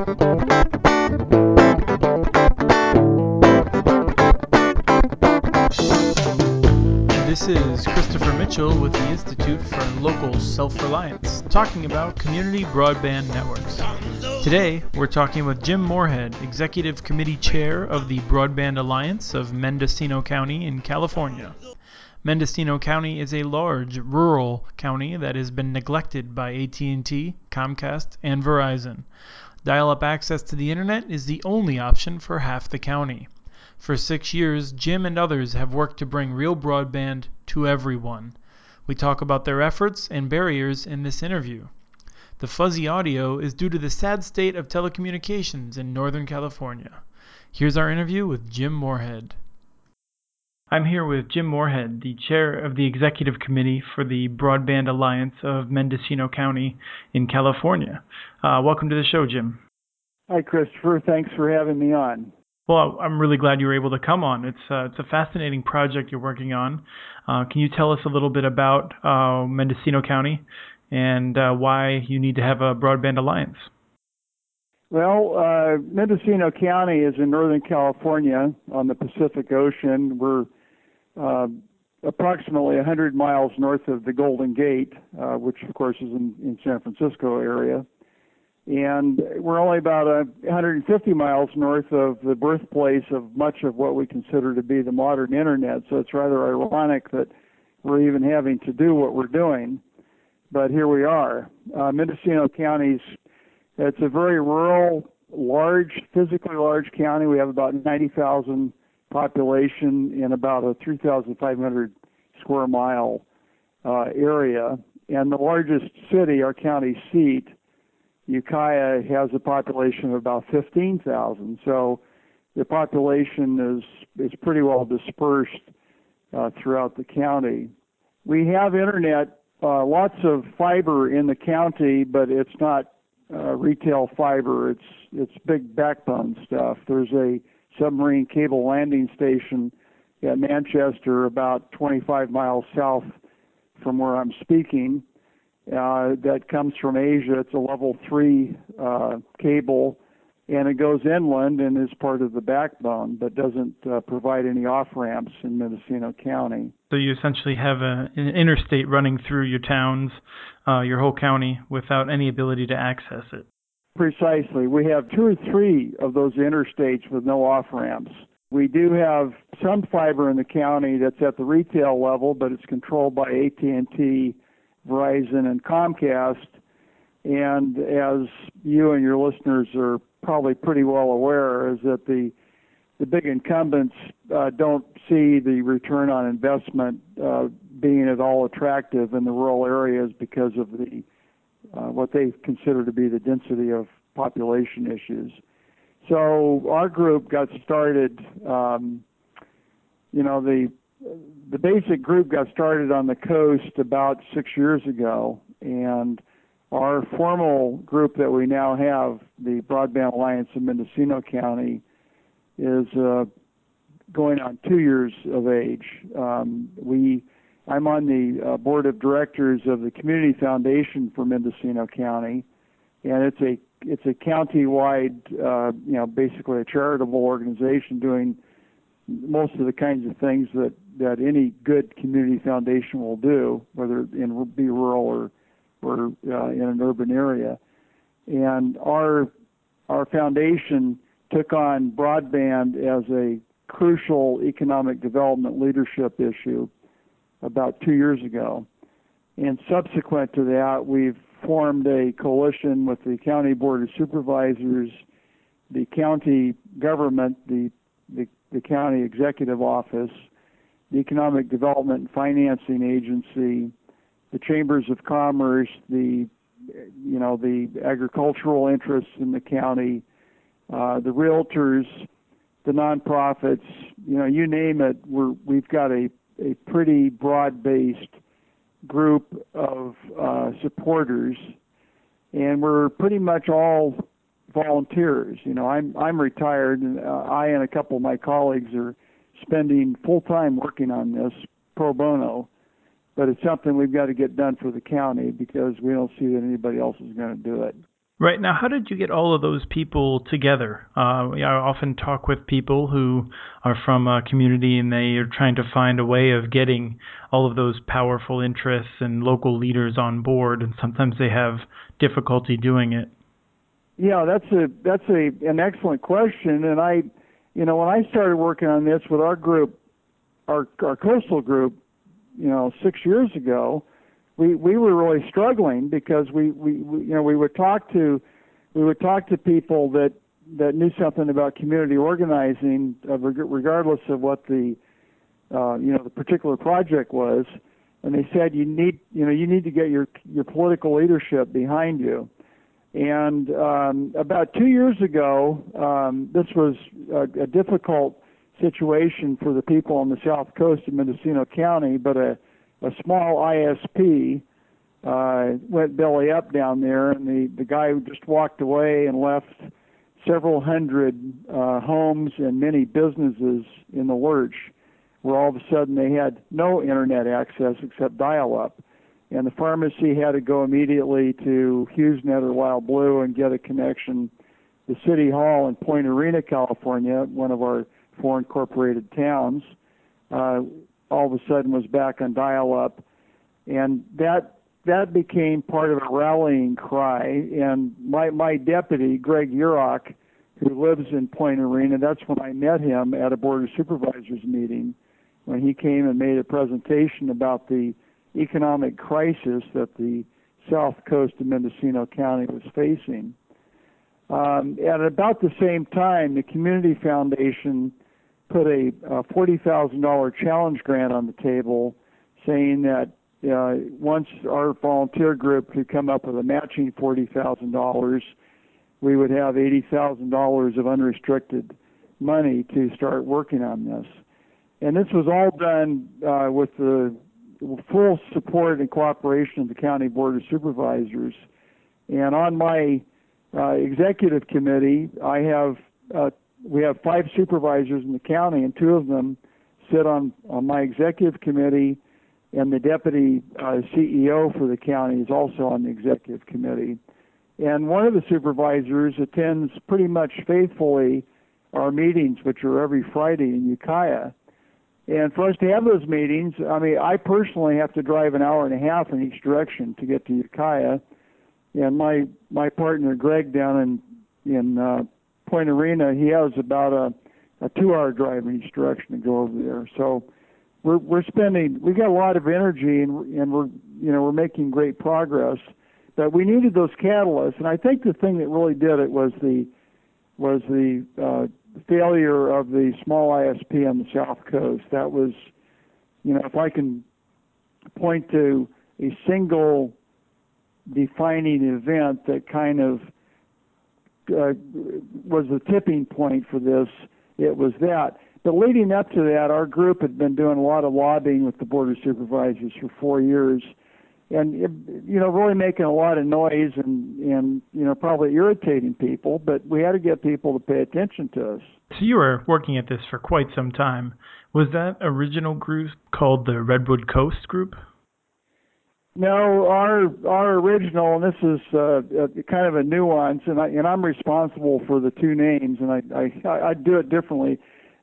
This is Christopher Mitchell with the Institute for Local Self Reliance, talking about community broadband networks. Today, we're talking with Jim Moorhead, Executive Committee Chair of the Broadband Alliance of Mendocino County in California. Mendocino County is a large rural county that has been neglected by AT&T, Comcast, and Verizon. Dial-up access to the internet is the only option for half the county. For six years, Jim and others have worked to bring real broadband to everyone. We talk about their efforts and barriers in this interview. The fuzzy audio is due to the sad state of telecommunications in Northern California. Here's our interview with Jim Moorhead. I'm here with Jim Moorhead, the chair of the executive committee for the Broadband Alliance of Mendocino County in California. Uh, welcome to the show, Jim. Hi, Christopher. Thanks for having me on. Well, I'm really glad you were able to come on. It's uh, it's a fascinating project you're working on. Uh, can you tell us a little bit about uh, Mendocino County and uh, why you need to have a broadband alliance? Well, uh, Mendocino County is in Northern California on the Pacific Ocean. We're approximately 100 miles north of the Golden Gate, uh, which of course is in, in San Francisco area. And we're only about uh, 150 miles north of the birthplace of much of what we consider to be the modern internet. So it's rather ironic that we're even having to do what we're doing. But here we are. Uh, Mendocino County's, it's a very rural, large, physically large county. We have about 90,000 population in about a 3,500 square mile uh, area. And the largest city, our county seat, Ukiah, has a population of about 15,000. So the population is is pretty well dispersed uh, throughout the county. We have internet, uh, lots of fiber in the county, but it's not uh, retail fiber. It's it's big backbone stuff. There's a submarine cable landing station at Manchester, about 25 miles south from where I'm speaking. Uh, that comes from Asia. It's a level three uh, cable, and it goes inland and is part of the backbone, but doesn't uh, provide any off ramps in Mendocino County. So you essentially have a, an interstate running through your towns, uh, your whole county, without any ability to access it. Precisely. We have two or three of those interstates with no off ramps. We do have some fiber in the county that's at the retail level, but it's controlled by AT&T, Verizon, and Comcast. And as you and your listeners are probably pretty well aware, is that the the big incumbents uh, don't see the return on investment uh, being at all attractive in the rural areas because of the what they consider to be the density of population issues. So our group got started. Um, you know, the the basic group got started on the coast about six years ago, and our formal group that we now have, the Broadband Alliance of Mendocino County, is uh, going on two years of age. Um, we I'm on the uh, board of directors of the Community Foundation for Mendocino County, and it's a it's a county-wide, uh, you know, basically a charitable organization doing most of the kinds of things that that any good community foundation will do, whether in be rural or or uh, in an urban area. And our our foundation took on broadband as a crucial economic development leadership issue about two years ago. And subsequent to that, we've formed a coalition with the County Board of Supervisors, the county government, the, the, the county executive office, the Economic Development and Financing Agency, the chambers of commerce, the you know the agricultural interests in the county, uh, the realtors, the nonprofits, you know, you name it. We're we've got a a pretty broad-based group of uh, supporters, and we're pretty much all volunteers. You know, I'm I'm retired, and uh, I and a couple of my colleagues are spending full time working on this pro bono. But it's something we've got to get done for the county because we don't see that anybody else is going to do it. Right. Now, how did you get all of those people together? Uh, I often talk with people who are from a community and they are trying to find a way of getting all of those powerful interests and local leaders on board, and sometimes they have difficulty doing it. Yeah, that's a that's a an excellent question, and I, you know, when I started working on this with our group, our our coastal group, you know, six years ago, we we were really struggling because we, we, we you know we would talk to we would talk to people that that knew something about community organizing uh, regardless of what the uh, you know the particular project was. And they said you need you know you need to get your your political leadership behind you. And um, about two years ago um, this was a, a difficult situation for the people on the south coast of Mendocino County but a a small ISP uh, went belly up down there, and the the guy just walked away and left several hundred uh, homes and many businesses in the lurch, where all of a sudden they had no internet access except dial-up, and the pharmacy had to go immediately to HughesNet or Wild Blue and get a connection. The city hall in Point Arena, California, one of our four incorporated towns, uh, all of a sudden was back on dial-up, and that that became part of a rallying cry. And my my deputy, Greg Yurok, who lives in Point Arena, that's when I met him at a board of supervisors meeting when he came and made a presentation about the economic crisis that the south coast of Mendocino County was facing. Um, at about the same time, the Community Foundation put a, a $40,000 challenge grant on the table saying that uh, once our volunteer group could come up with a matching $40,000, we would have $80,000 of unrestricted money to start working on this. And this was all done uh, with the full support and cooperation of the County Board of Supervisors. And on my uh, executive committee, I have uh, we have five supervisors in the county, and two of them sit on, on my executive committee, and the deputy uh, CEO for the county is also on the executive committee. And one of the supervisors attends pretty much faithfully our meetings, which are every Friday in Ukiah. And for us to have those meetings, I mean, I personally have to drive an hour and a half in each direction to get to Ukiah. And my my partner Greg down in in uh, Point Arena, he has about a, a two-hour drive in each direction to go over there. So we're we're spending we got a lot of energy and and we're you know we're making great progress. But we needed those catalysts, and I think the thing that really did it was the was the uh, failure of the small ISP on the South Coast. That was, you know, if I can point to a single defining event that kind of Uh, was the tipping point for this. It was that. But leading up to that, our group had been doing a lot of lobbying with the Board of Supervisors for four years, and you know, really making a lot of noise and and you know probably irritating people. But we had to get people to pay attention to us. So you were working at this for quite some time. Was that original group called the Redwood Coast Group? No, our our original, and this is uh, a, kind of a nuance, and I and I'm responsible for the two names, and I I I do it differently.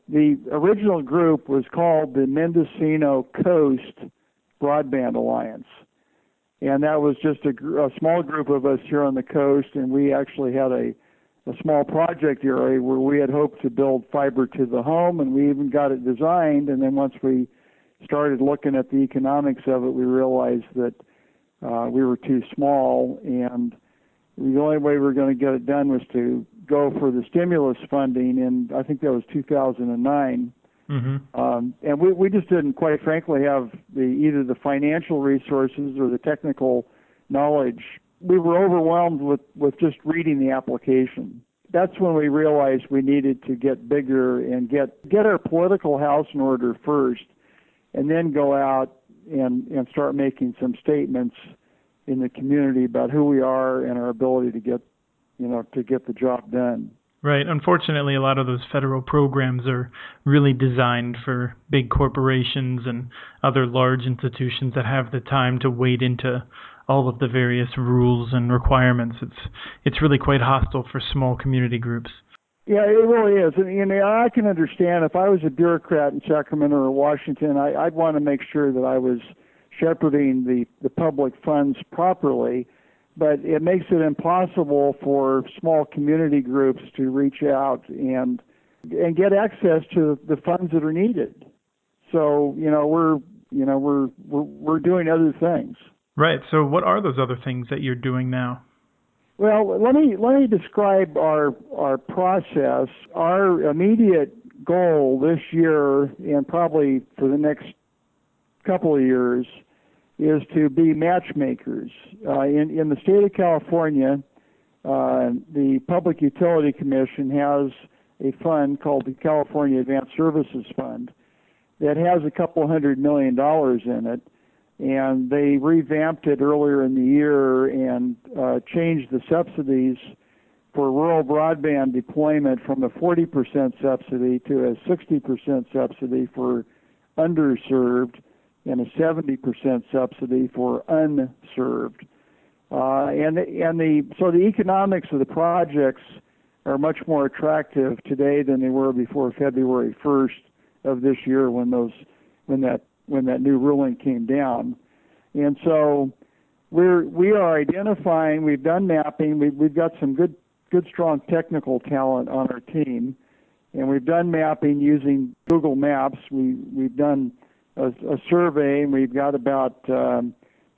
The original group was called the Mendocino Coast Broadband Alliance, and that was just a, a small group of us here on the coast, and we actually had a a small project area where we had hoped to build fiber to the home, and we even got it designed, and then once we started looking at the economics of it, we realized that uh, we were too small, and the only way we were going to get it done was to go for the stimulus funding, and I think that was 2009. Mm-hmm. Um, and we we just didn't, quite frankly, have the either the financial resources or the technical knowledge. We were overwhelmed with with just reading the application. That's when we realized we needed to get bigger and get get our political house in order first and then go out and and start making some statements in the community about who we are and our ability to get you know to get the job done. Right. Unfortunately, a lot of those federal programs are really designed for big corporations and other large institutions that have the time to wade into all of the various rules and requirements. It's it's really quite hostile for small community groups. Yeah, it really is. And you know, I can understand if I was a bureaucrat in Sacramento or Washington, I, I'd want to make sure that I was shepherding the, the public funds properly. But it makes it impossible for small community groups to reach out and and get access to the funds that are needed. So you know we're you know we're we're, we're doing other things. Right. So what are those other things that you're doing now? Well, let me let me describe our our process. Our immediate goal this year and probably for the next couple of years is to be matchmakers. Uh, in in the state of California, uh, the Public Utility Commission has a fund called the California Advanced Services Fund that has a couple hundred million dollars in it and they revamped it earlier in the year and uh, changed the subsidies for rural broadband deployment from a 40% subsidy to a 60% subsidy for underserved and a 70% subsidy for unserved. Uh, and and the so the economics of the projects are much more attractive today than they were before February 1st of this year when those when that when that new ruling came down. And so we're we are identifying. We've done mapping. We've we've got some good good strong technical talent on our team, and we've done mapping using Google Maps. We we've done a, a survey, and we've got about um,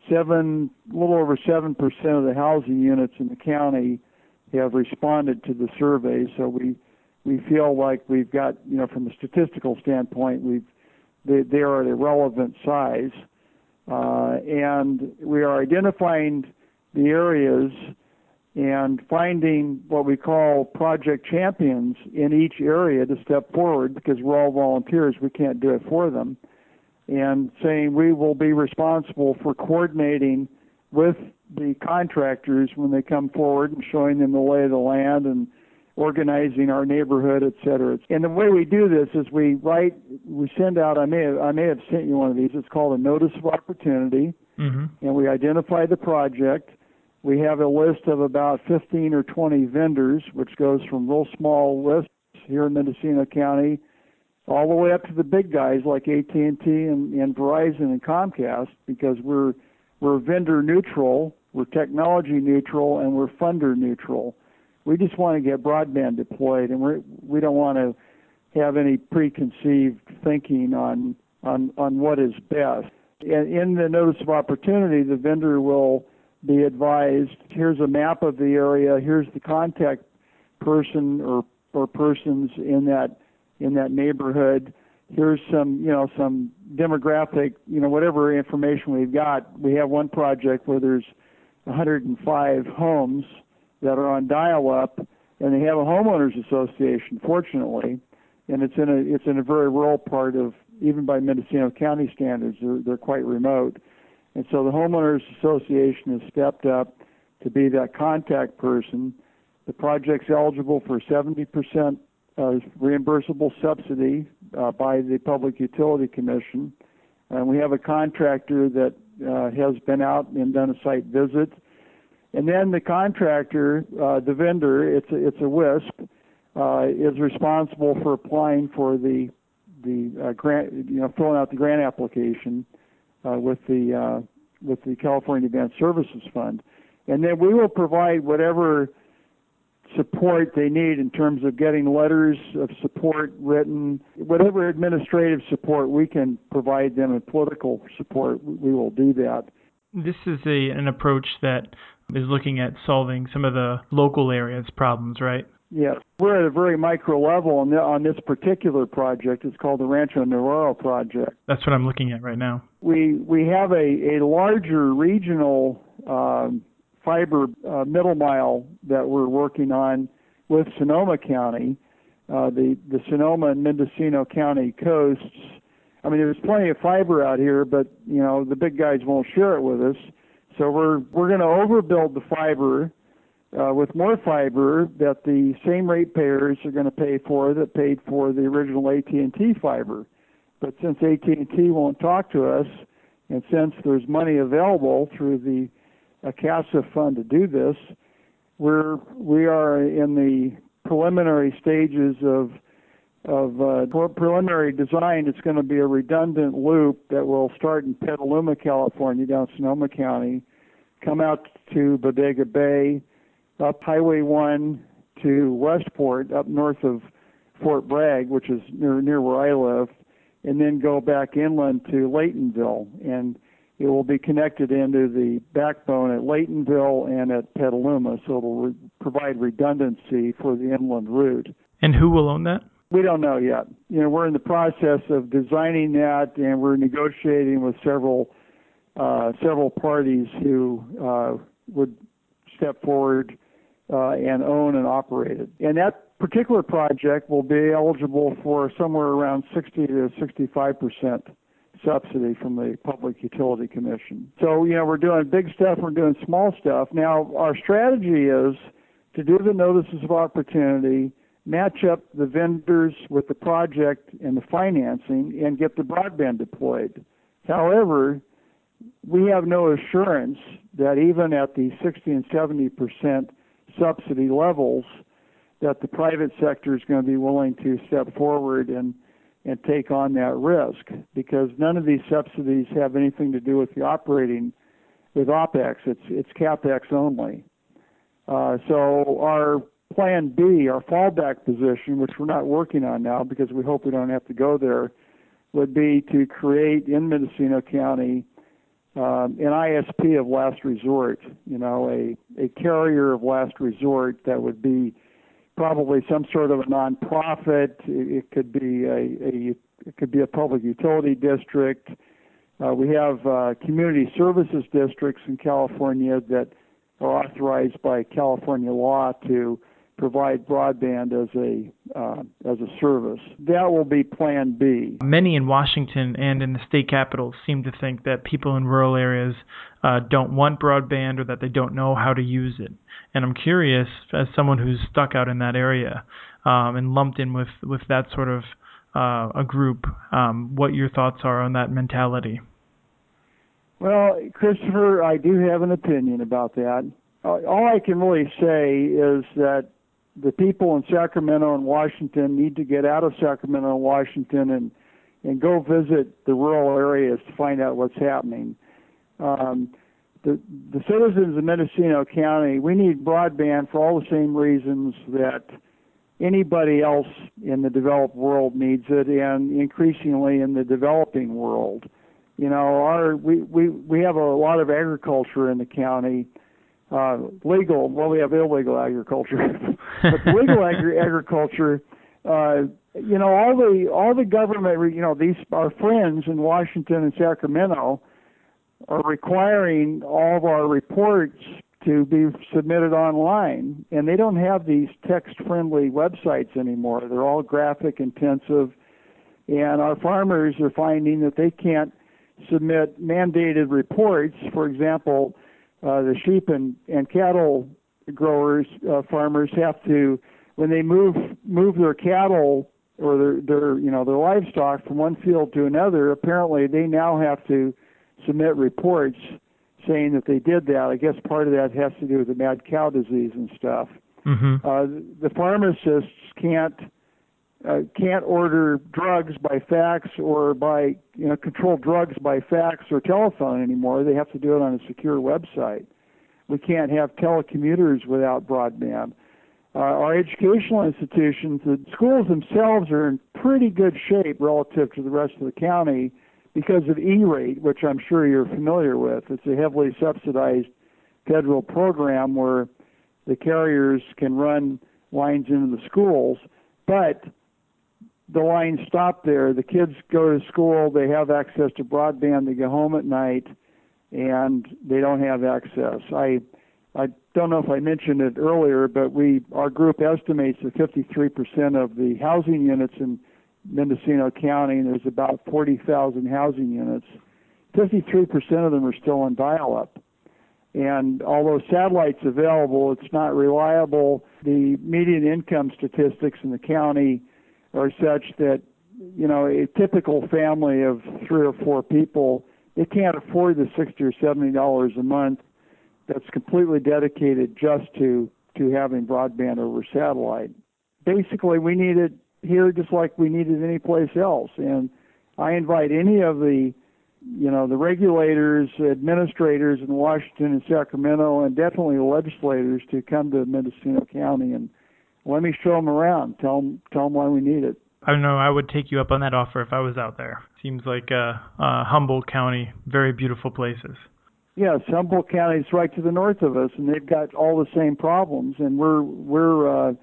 seven, a little over seven percent of the housing units in the county have responded to the survey. So we we feel like we've got you know from a statistical standpoint we've they, they are a relevant size. Uh, and we are identifying the areas and finding what we call project champions in each area to step forward because we're all volunteers, we can't do it for them. And saying we will be responsible for coordinating with the contractors when they come forward and showing them the lay of the land and organizing our neighborhood, et cetera. And the way we do this is we write, we send out. I may have, I may have sent you one of these. It's called a notice of opportunity, mm-hmm. and we identify the project. We have a list of about 15 or 20 vendors, which goes from real small lists here in Mendocino County, all the way up to the big guys like AT&T and, and Verizon and Comcast, because we're we're vendor neutral, we're technology neutral, and we're funder neutral. We just want to get broadband deployed, and we're, we don't want to have any preconceived thinking on on on what is best. And in the notice of opportunity, the vendor will be advised. Here's a map of the area. Here's the contact person or or persons in that in that neighborhood. Here's some you know some demographic you know whatever information we've got. We have one project where there's 105 homes that are on dial-up, and they have a homeowners association, fortunately, and it's in a it's in a very rural part of even by Mendocino County standards, they're, they're quite remote, and so the homeowners association has stepped up to be that contact person. The project's eligible for 70% uh, reimbursable subsidy uh, by the Public Utility Commission, and we have a contractor that uh, has been out and done a site visit and then the contractor, uh, the vendor, it's a, it's a WISP, uh, is responsible for applying for the the uh, grant, you know, filling out the grant application uh, with the uh, with the California Advanced Services Fund, and then we will provide whatever support they need in terms of getting letters of support written, whatever administrative support we can provide them and political support, we will do that. This is a an approach that is looking at solving some of the local areas problems, right? Yes, we're at a very micro level on, the, on this particular project. It's called the Rancho Navarro project. That's what I'm looking at right now. We we have a, a larger regional um, fiber uh, middle mile that we're working on with Sonoma County, uh, the the Sonoma and Mendocino County coasts. I mean, there's plenty of fiber out here, but you know the big guys won't share it with us. So we're we're going to overbuild the fiber uh, with more fiber that the same ratepayers are going to pay for that paid for the original AT&T fiber. But since AT&T won't talk to us, and since there's money available through the ACASA fund to do this, we're we are in the preliminary stages of of uh, preliminary design. It's going to be a redundant loop that will start in Petaluma, California, down Sonoma County, come out to Bodega Bay, up Highway 1 to Westport, up north of Fort Bragg, which is near near where I live, and then go back inland to Laytonville, and it will be connected into the backbone at Laytonville and at Petaluma, so it will re- provide redundancy for the inland route. And who will own that? We don't know yet. You know, we're in the process of designing that, and we're negotiating with several several parties who uh, would step forward uh, and own and operate it. And that particular project will be eligible for somewhere around 60 to 65 percent subsidy from the Public Utility Commission. So, you know, we're doing big stuff, we're doing small stuff. Now, our strategy is to do the notices of opportunity, match up the vendors with the project and the financing, and get the broadband deployed. However, we have no assurance that even at the 60 and 70 percent subsidy levels, that the private sector is going to be willing to step forward and and take on that risk because none of these subsidies have anything to do with the operating with opex. It's it's capex only. Uh, so our plan B, our fallback position, which we're not working on now because we hope we don't have to go there, would be to create in Mendocino County um, an ISP of last resort. You know, a a carrier of last resort that would be probably some sort of a nonprofit. It could be a, a it could be a public utility district. Uh, we have uh, community services districts in California that are authorized by California law to provide broadband as a uh, as a service. That will be Plan B. Many in Washington and in the state capitol seem to think that people in rural areas uh, don't want broadband or that they don't know how to use it. And I'm curious, as someone who's stuck out in that area um, and lumped in with with that sort of uh, a group, um, what your thoughts are on that mentality. Well, Christopher, I do have an opinion about that. All I can really say is that the people in Sacramento and Washington need to get out of Sacramento and Washington and and go visit the rural areas to find out what's happening. Um, the the citizens of Mendocino County, we need broadband for all the same reasons that anybody else in the developed world needs it, and increasingly in the developing world. You know, our we we we have a lot of agriculture in the county uh, legal. Well, we have illegal agriculture, but legal agri- agriculture. Uh, you know, all the all the government. You know, these our friends in Washington and Sacramento are requiring all of our reports to be submitted online, and they don't have these text-friendly websites anymore. They're all graphic intensive, and our farmers are finding that they can't submit mandated reports. For example uh, the sheep and, and cattle growers, uh, farmers have to, when they move move their cattle or their their you know their livestock from one field to another, apparently they now have to submit reports saying that they did that. I guess part of that has to do with the mad cow disease and stuff. Mm-hmm. Uh, the pharmacists can't uh, can't order drugs by fax or by you know control drugs by fax or telephone anymore. They have to do it on a secure website. We can't have telecommuters without broadband. Uh, our educational institutions, the schools themselves are in pretty good shape relative to the rest of the county because of E-rate, which I'm sure you're familiar with. It's a heavily subsidized federal program where the carriers can run lines into the schools, but the lines stop there. The kids go to school, they have access to broadband, they go home at night, and they don't have access. I I don't know if I mentioned it earlier, but we our group estimates that 53% of the housing units in Mendocino County, and there's about 40,000 housing units, 53% of them are still on dial-up. And although satellite's available, it's not reliable. The median income statistics in the county are such that, you know, a typical family of three or four people, they can't afford the sixty or seventy dollars a month that's completely dedicated just to to having broadband over satellite. Basically, we need it here just like we need it anyplace else. And I invite any of the you know, the regulators, administrators in Washington and Sacramento, and definitely legislators to come to Mendocino County and let me show them around. Tell them, tell them why we need it. I don't know I would take you up on that offer if I was out there. Seems like uh, uh, Humboldt County, very beautiful places. Yes, Humboldt County is right to the north of us, and they've got all the same problems. And we're we're uh,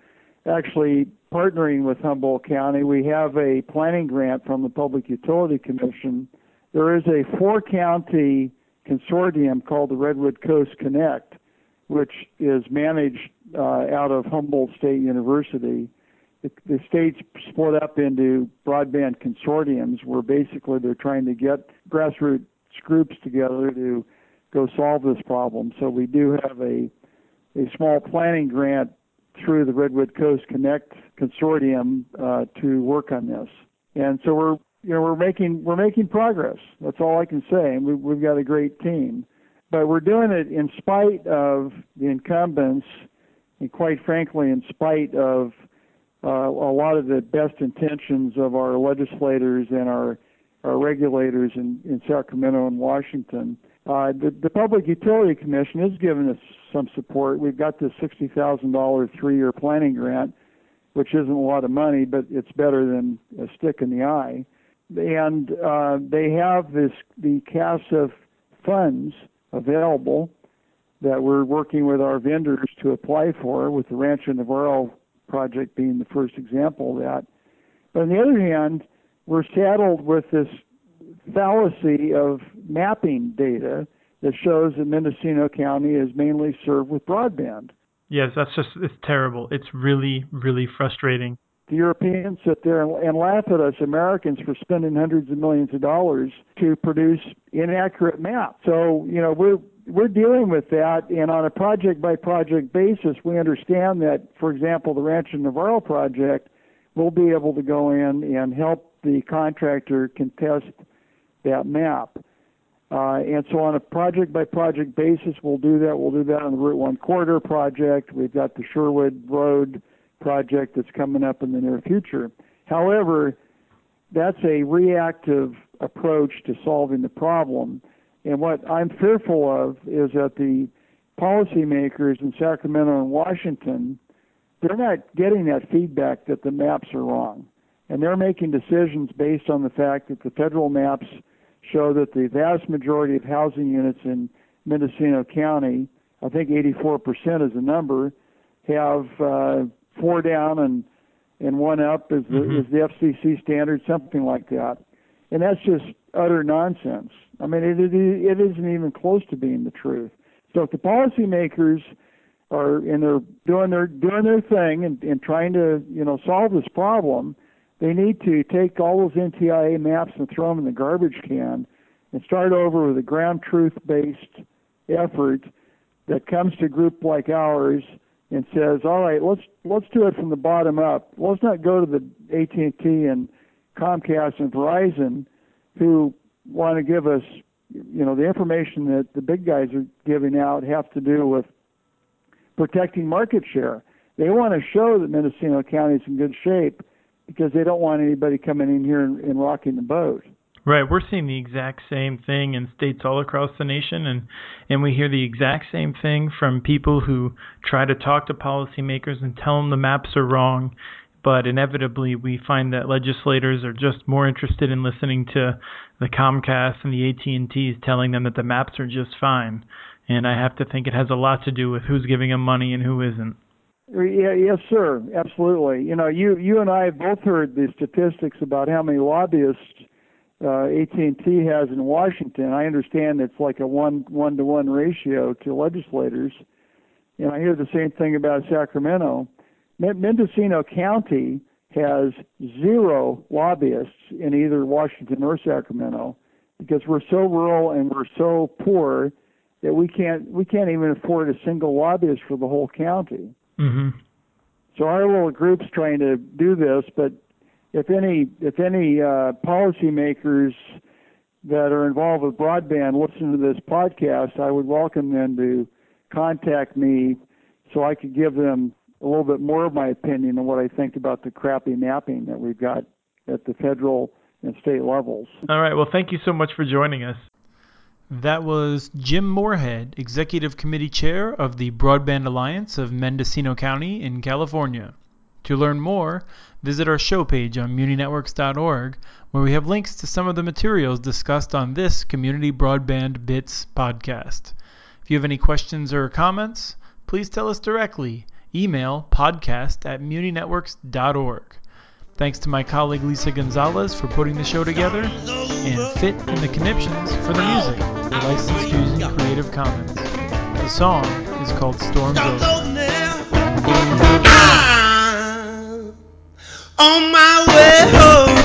actually partnering with Humboldt County. We have a planning grant from the Public Utility Commission there is a four county consortium called the Redwood Coast Connect, which is managed uh, out of Humboldt State University. The, the state's split up into broadband consortiums where basically they're trying to get grassroots groups together to go solve this problem. So we do have a a small planning grant through the Redwood Coast Connect consortium uh, to work on this. And so we're you know we're making we're making progress. That's all I can say, and we, we've got a great team. But we're doing it in spite of the incumbents, and quite frankly, in spite of a lot of the best intentions of our legislators and our our regulators in, in Sacramento and Washington. Uh, the, the Public Utility Commission has given us some support. We've got this $60,000 three-year planning grant, which isn't a lot of money, but it's better than a stick in the eye and uh, they have this the CASA funds available that we're working with our vendors to apply for, with the Rancho Navarro project being the first example of that. But on the other hand, we're saddled with this fallacy of mapping data that shows that Mendocino County is mainly served with broadband. Yes, that's just it's terrible. It's really really frustrating the Europeans sit there and, and laugh at us Americans for spending hundreds of millions of dollars to produce inaccurate maps. So, you know, we're we're dealing with that, and on a project by project basis, we understand that, for example, the Rancho Navarro project, we'll be able to go in and help the contractor contest that map. Uh, and so on a project by project basis, we'll do that. We'll do that on the Route 1 corridor project. We've got the Sherwood Road project that's coming up in the near future. However, that's a reactive approach to solving the problem. And what I'm fearful of is that the policymakers in Sacramento and Washington, they're not getting that feedback that the maps are wrong. And they're making decisions based on the fact that the federal maps show that the vast majority of housing units in Mendocino County, I think 84% is the number, have uh, four down and and one up is the, mm-hmm. is the FCC standard, something like that. And that's just utter nonsense. I mean, it, it it isn't even close to being the truth. So if the policymakers are and they're doing their doing their thing and, and trying to you know solve this problem, they need to take all those NTIA maps and throw them in the garbage can and start over with a ground truth based effort that comes to a group like ours and says, "All right, let's let's do it from the bottom up. Let's not go to the AT&T and Comcast and Verizon, who want to give us, you know, the information that the big guys are giving out have to do with protecting market share. They want to show that Mendocino County is in good shape because they don't want anybody coming in here and, and rocking the boat." Right, we're seeing the exact same thing in states all across the nation, and and we hear the exact same thing from people who try to talk to policymakers and tell them the maps are wrong. But inevitably, we find that legislators are just more interested in listening to the Comcast and the AT&Ts telling them that the maps are just fine. And I have to think it has a lot to do with who's giving them money and who isn't. Yeah, yes, sir. Absolutely. You know, you you and I have both heard the statistics about how many lobbyists uh, AT&T has in Washington. I understand it's like a one one to one ratio to legislators, and I hear the same thing about Sacramento. Mendocino County has zero lobbyists in either Washington or Sacramento because we're so rural and we're so poor that we can't we can't even afford a single lobbyist for the whole county. Mm-hmm. So our little group's trying to do this, but if any if any uh, policymakers that are involved with broadband listen to this podcast, I would welcome them to contact me so I could give them a little bit more of my opinion on what I think about the crappy mapping that we've got at the federal and state levels. All right. Well, thank you so much for joining us. That was Jim Moorhead, Executive Committee Chair of the Broadband Alliance of Mendocino County in California. To learn more, visit our show page on muninetworks.org, where we have links to some of the materials discussed on this Community Broadband Bits podcast. If you have any questions or comments, please tell us directly. Email podcast at muninetworks.org. Thanks to my colleague Lisa Gonzalez for putting the show together, and Fit and the Conniptions for the music, licensed using Creative Commons. The song is called Storms Over. on my way.